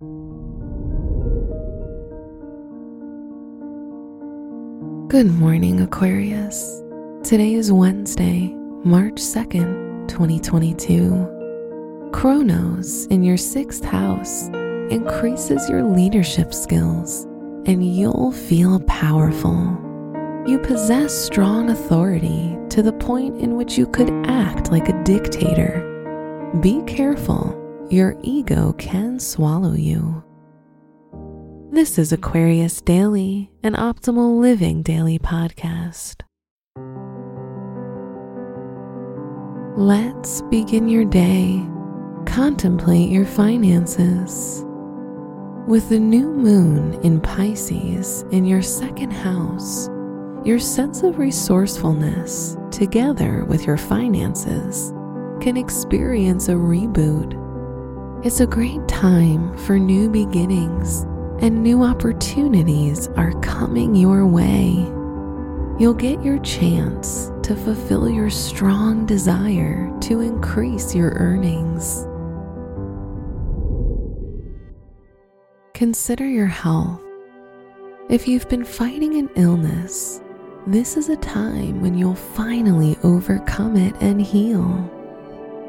Good morning, Aquarius. Today is Wednesday, March 2nd, 2022. Kronos in your sixth house increases your leadership skills and you'll feel powerful. You possess strong authority to the point in which you could act like a dictator. Be careful, your ego can swallow you. This is Aquarius Daily, an optimal living daily podcast. Let's begin your day. Contemplate your finances. With the new moon in Pisces in your second house, your sense of resourcefulness, together with your finances, can experience a reboot. It's a great time for new beginnings and new opportunities are coming your way. You'll get your chance to fulfill your strong desire to increase your earnings. Consider your health. If you've been fighting an illness, this is a time when you'll finally overcome it and heal.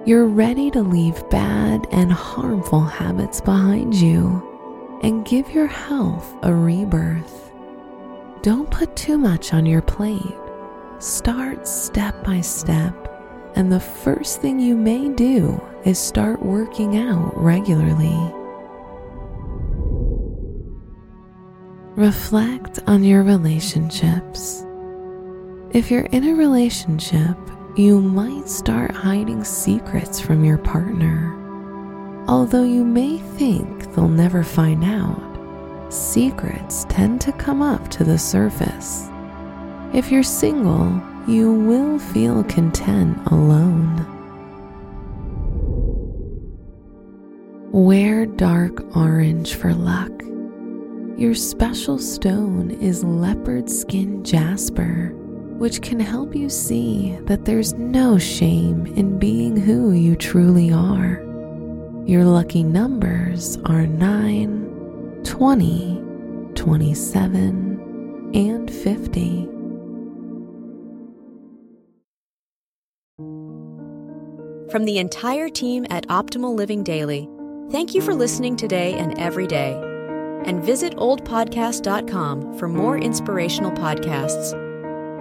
You're ready to leave bad and harmful habits behind you and give your health a rebirth. Don't put too much on your plate. Start step by step, and the first thing you may do is start working out regularly. Reflect on your relationships. If you're in a relationship, you might start hiding secrets from your partner. Although you may think they'll never find out, secrets tend to come up to the surface. If you're single, you will feel content alone. Wear dark orange for luck. Your special stone is leopard skin jasper, which can help you see that there's no shame in being who you truly are. Your lucky numbers are 9, 20, 27, and 50. From the entire team at Optimal Living Daily, thank you for listening today and every day. And visit oldpodcast.com for more inspirational podcasts.